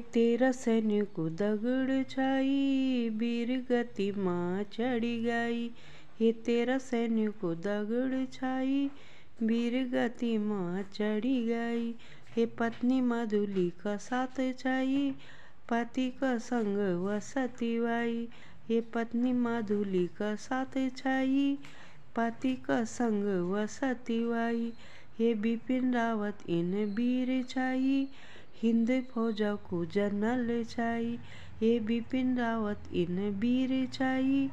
तेरा सैन्य को दगड़ छाई, वीर गति माँ चढ़ी गई। हे तेरा सैन्य को दगड़ छाई, वीर गति माँ चढ़ी गई। हे पत्नी मधुली का साथ छाई, पति का संग वसती वाई। हे पत्नी माधुली का साथ छाई, पति का संग वसती वाई। हे बिपिन रावत इन वीर छाई हिंद फौज को जनरल छाई हे बिपिन रावत इन वीर छाई।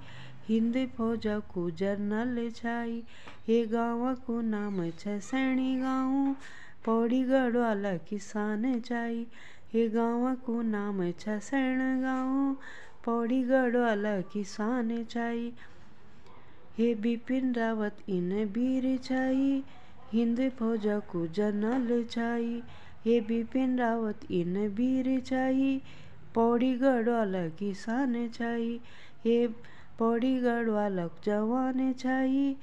हिंद फौज को जनरल छाई हे गाँव को नाम छ सैनी गाँव। पौड़ी गढ़वाला किसान छाई हे गाँव को नाम छ सैन गाँव। पौड़ी गढ़वाला किसान छाई हे बिपिन रावत इन वीर छाई। हिंद फौज को जनरल छाई हे बिपिन रावत, इन वीर छाई पौड़ी गढ़वाला किसान छाई हे पौड़ी गढ़वाला जवान छाई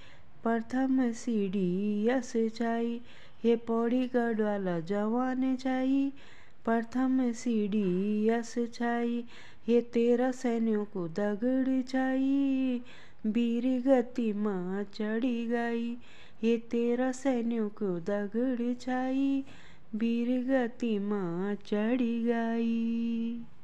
प्रथम सीढ़ी यस छाई हे पौड़ी गढ़वाला जवान छाई प्रथम सीढ़ी यस छाई हे तेरह सैन्यों को दगड़ छाई वीर गति माँ चढ़ी गई ये तेरह सैन्यों को दगड़ छाई वीर गति माँ चढ़ी गई।